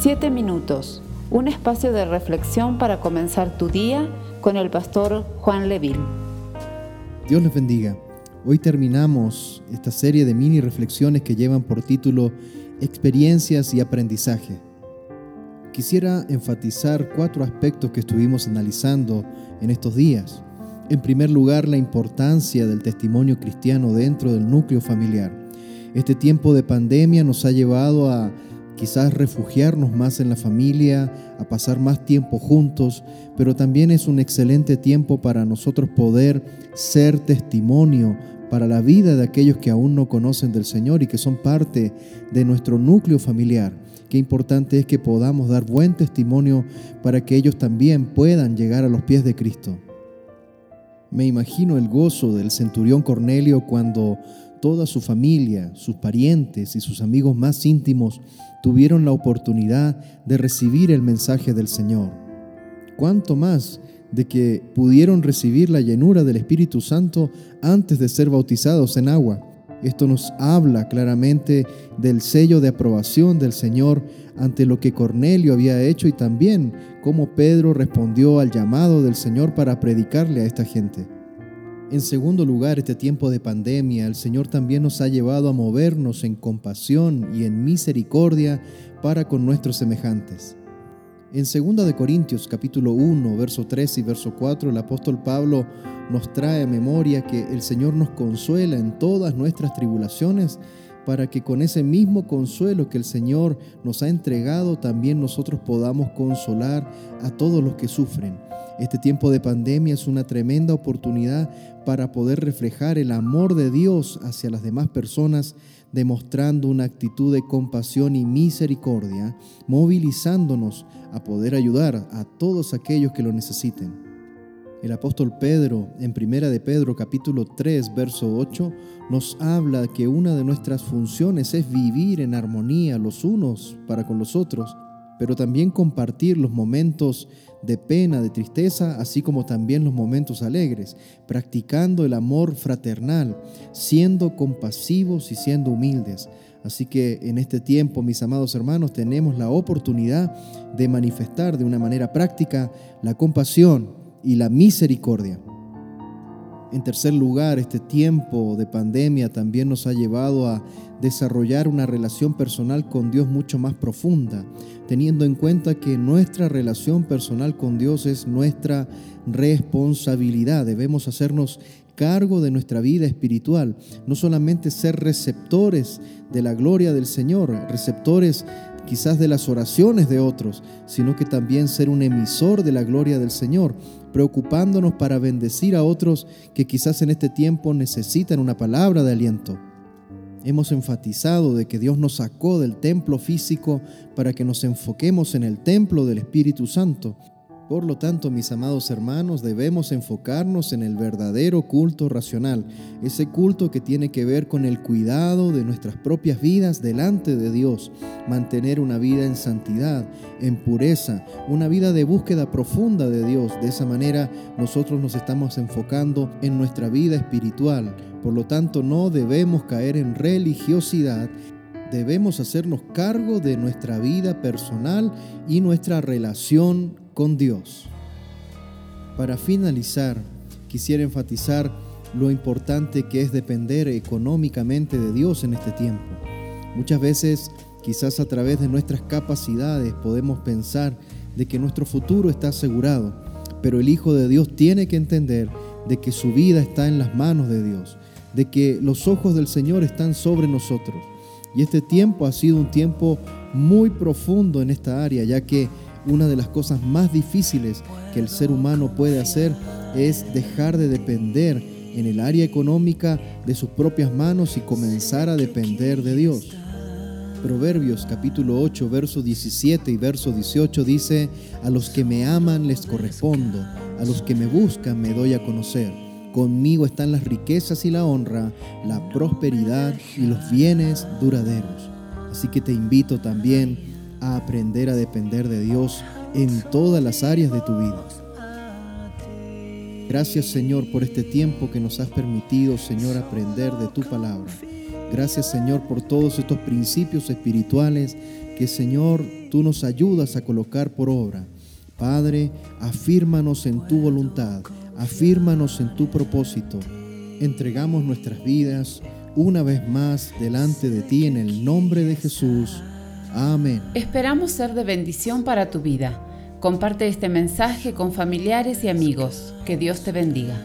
Siete minutos, un espacio de reflexión para comenzar tu día con el pastor Juan Leville. Dios les bendiga. Hoy terminamos esta serie de mini reflexiones que llevan por título Experiencias y aprendizaje. Quisiera enfatizar cuatro aspectos que estuvimos analizando en estos días. En primer lugar, la importancia del testimonio cristiano dentro del núcleo familiar. Este tiempo de pandemia nos ha llevado a quizás refugiarnos más en la familia, a pasar más tiempo juntos, pero también es un excelente tiempo para nosotros poder ser testimonio para la vida de aquellos que aún no conocen del Señor y que son parte de nuestro núcleo familiar. Qué importante es que podamos dar buen testimonio para que ellos también puedan llegar a los pies de Cristo. Me imagino el gozo del centurión Cornelio cuando toda su familia, sus parientes y sus amigos más íntimos tuvieron la oportunidad de recibir el mensaje del Señor. ¿Cuánto más de que pudieron recibir la llenura del Espíritu Santo antes de ser bautizados en agua? Esto nos habla claramente del sello de aprobación del Señor ante lo que Cornelio había hecho y también cómo Pedro respondió al llamado del Señor para predicarle a esta gente. En segundo lugar, este tiempo de pandemia, el Señor también nos ha llevado a movernos en compasión y en misericordia para con nuestros semejantes. En 2 de Corintios capítulo 1, verso 3 y verso 4, el apóstol Pablo nos trae a memoria que el Señor nos consuela en todas nuestras tribulaciones para que con ese mismo consuelo que el Señor nos ha entregado, también nosotros podamos consolar a todos los que sufren. Este tiempo de pandemia es una tremenda oportunidad para poder reflejar el amor de Dios hacia las demás personas, demostrando una actitud de compasión y misericordia, movilizándonos a poder ayudar a todos aquellos que lo necesiten. El apóstol Pedro, en Primera de Pedro capítulo 3, verso 8, nos habla que una de nuestras funciones es vivir en armonía los unos para con los otros, pero también compartir los momentos de pena, de tristeza, así como también los momentos alegres, practicando el amor fraternal, siendo compasivos y siendo humildes. Así que en este tiempo, mis amados hermanos, tenemos la oportunidad de manifestar de una manera práctica la compasión, y la misericordia. En tercer lugar, este tiempo de pandemia también nos ha llevado a desarrollar una relación personal con Dios mucho más profunda, teniendo en cuenta que nuestra relación personal con Dios es nuestra responsabilidad. Debemos hacernos cargo de nuestra vida espiritual, no solamente ser receptores de la gloria del Señor, receptores quizás de las oraciones de otros, sino que también ser un emisor de la gloria del Señor, preocupándonos para bendecir a otros que quizás en este tiempo necesitan una palabra de aliento. Hemos enfatizado de que Dios nos sacó del templo físico para que nos enfoquemos en el templo del Espíritu Santo por lo tanto, mis amados hermanos, debemos enfocarnos en el verdadero culto racional, ese culto que tiene que ver con el cuidado de nuestras propias vidas delante de Dios, mantener una vida en santidad, en pureza, una vida de búsqueda profunda de Dios. De esa manera nosotros nos estamos enfocando en nuestra vida espiritual. Por lo tanto, no debemos caer en religiosidad debemos hacernos cargo de nuestra vida personal y nuestra relación con Dios. Para finalizar, quisiera enfatizar lo importante que es depender económicamente de Dios en este tiempo. Muchas veces, quizás a través de nuestras capacidades, podemos pensar de que nuestro futuro está asegurado, pero el Hijo de Dios tiene que entender de que su vida está en las manos de Dios, de que los ojos del Señor están sobre nosotros. Y este tiempo ha sido un tiempo muy profundo en esta área, ya que una de las cosas más difíciles que el ser humano puede hacer es dejar de depender en el área económica de sus propias manos y comenzar a depender de Dios. Proverbios capítulo 8, verso 17 y verso 18 dice, a los que me aman les correspondo, a los que me buscan me doy a conocer. Conmigo están las riquezas y la honra, la prosperidad y los bienes duraderos. Así que te invito también a aprender a depender de Dios en todas las áreas de tu vida. Gracias Señor por este tiempo que nos has permitido, Señor, aprender de tu palabra. Gracias Señor por todos estos principios espirituales que Señor tú nos ayudas a colocar por obra. Padre, afírmanos en tu voluntad, afírmanos en tu propósito. Entregamos nuestras vidas una vez más delante de ti en el nombre de Jesús. Amén. Esperamos ser de bendición para tu vida. Comparte este mensaje con familiares y amigos. Que Dios te bendiga.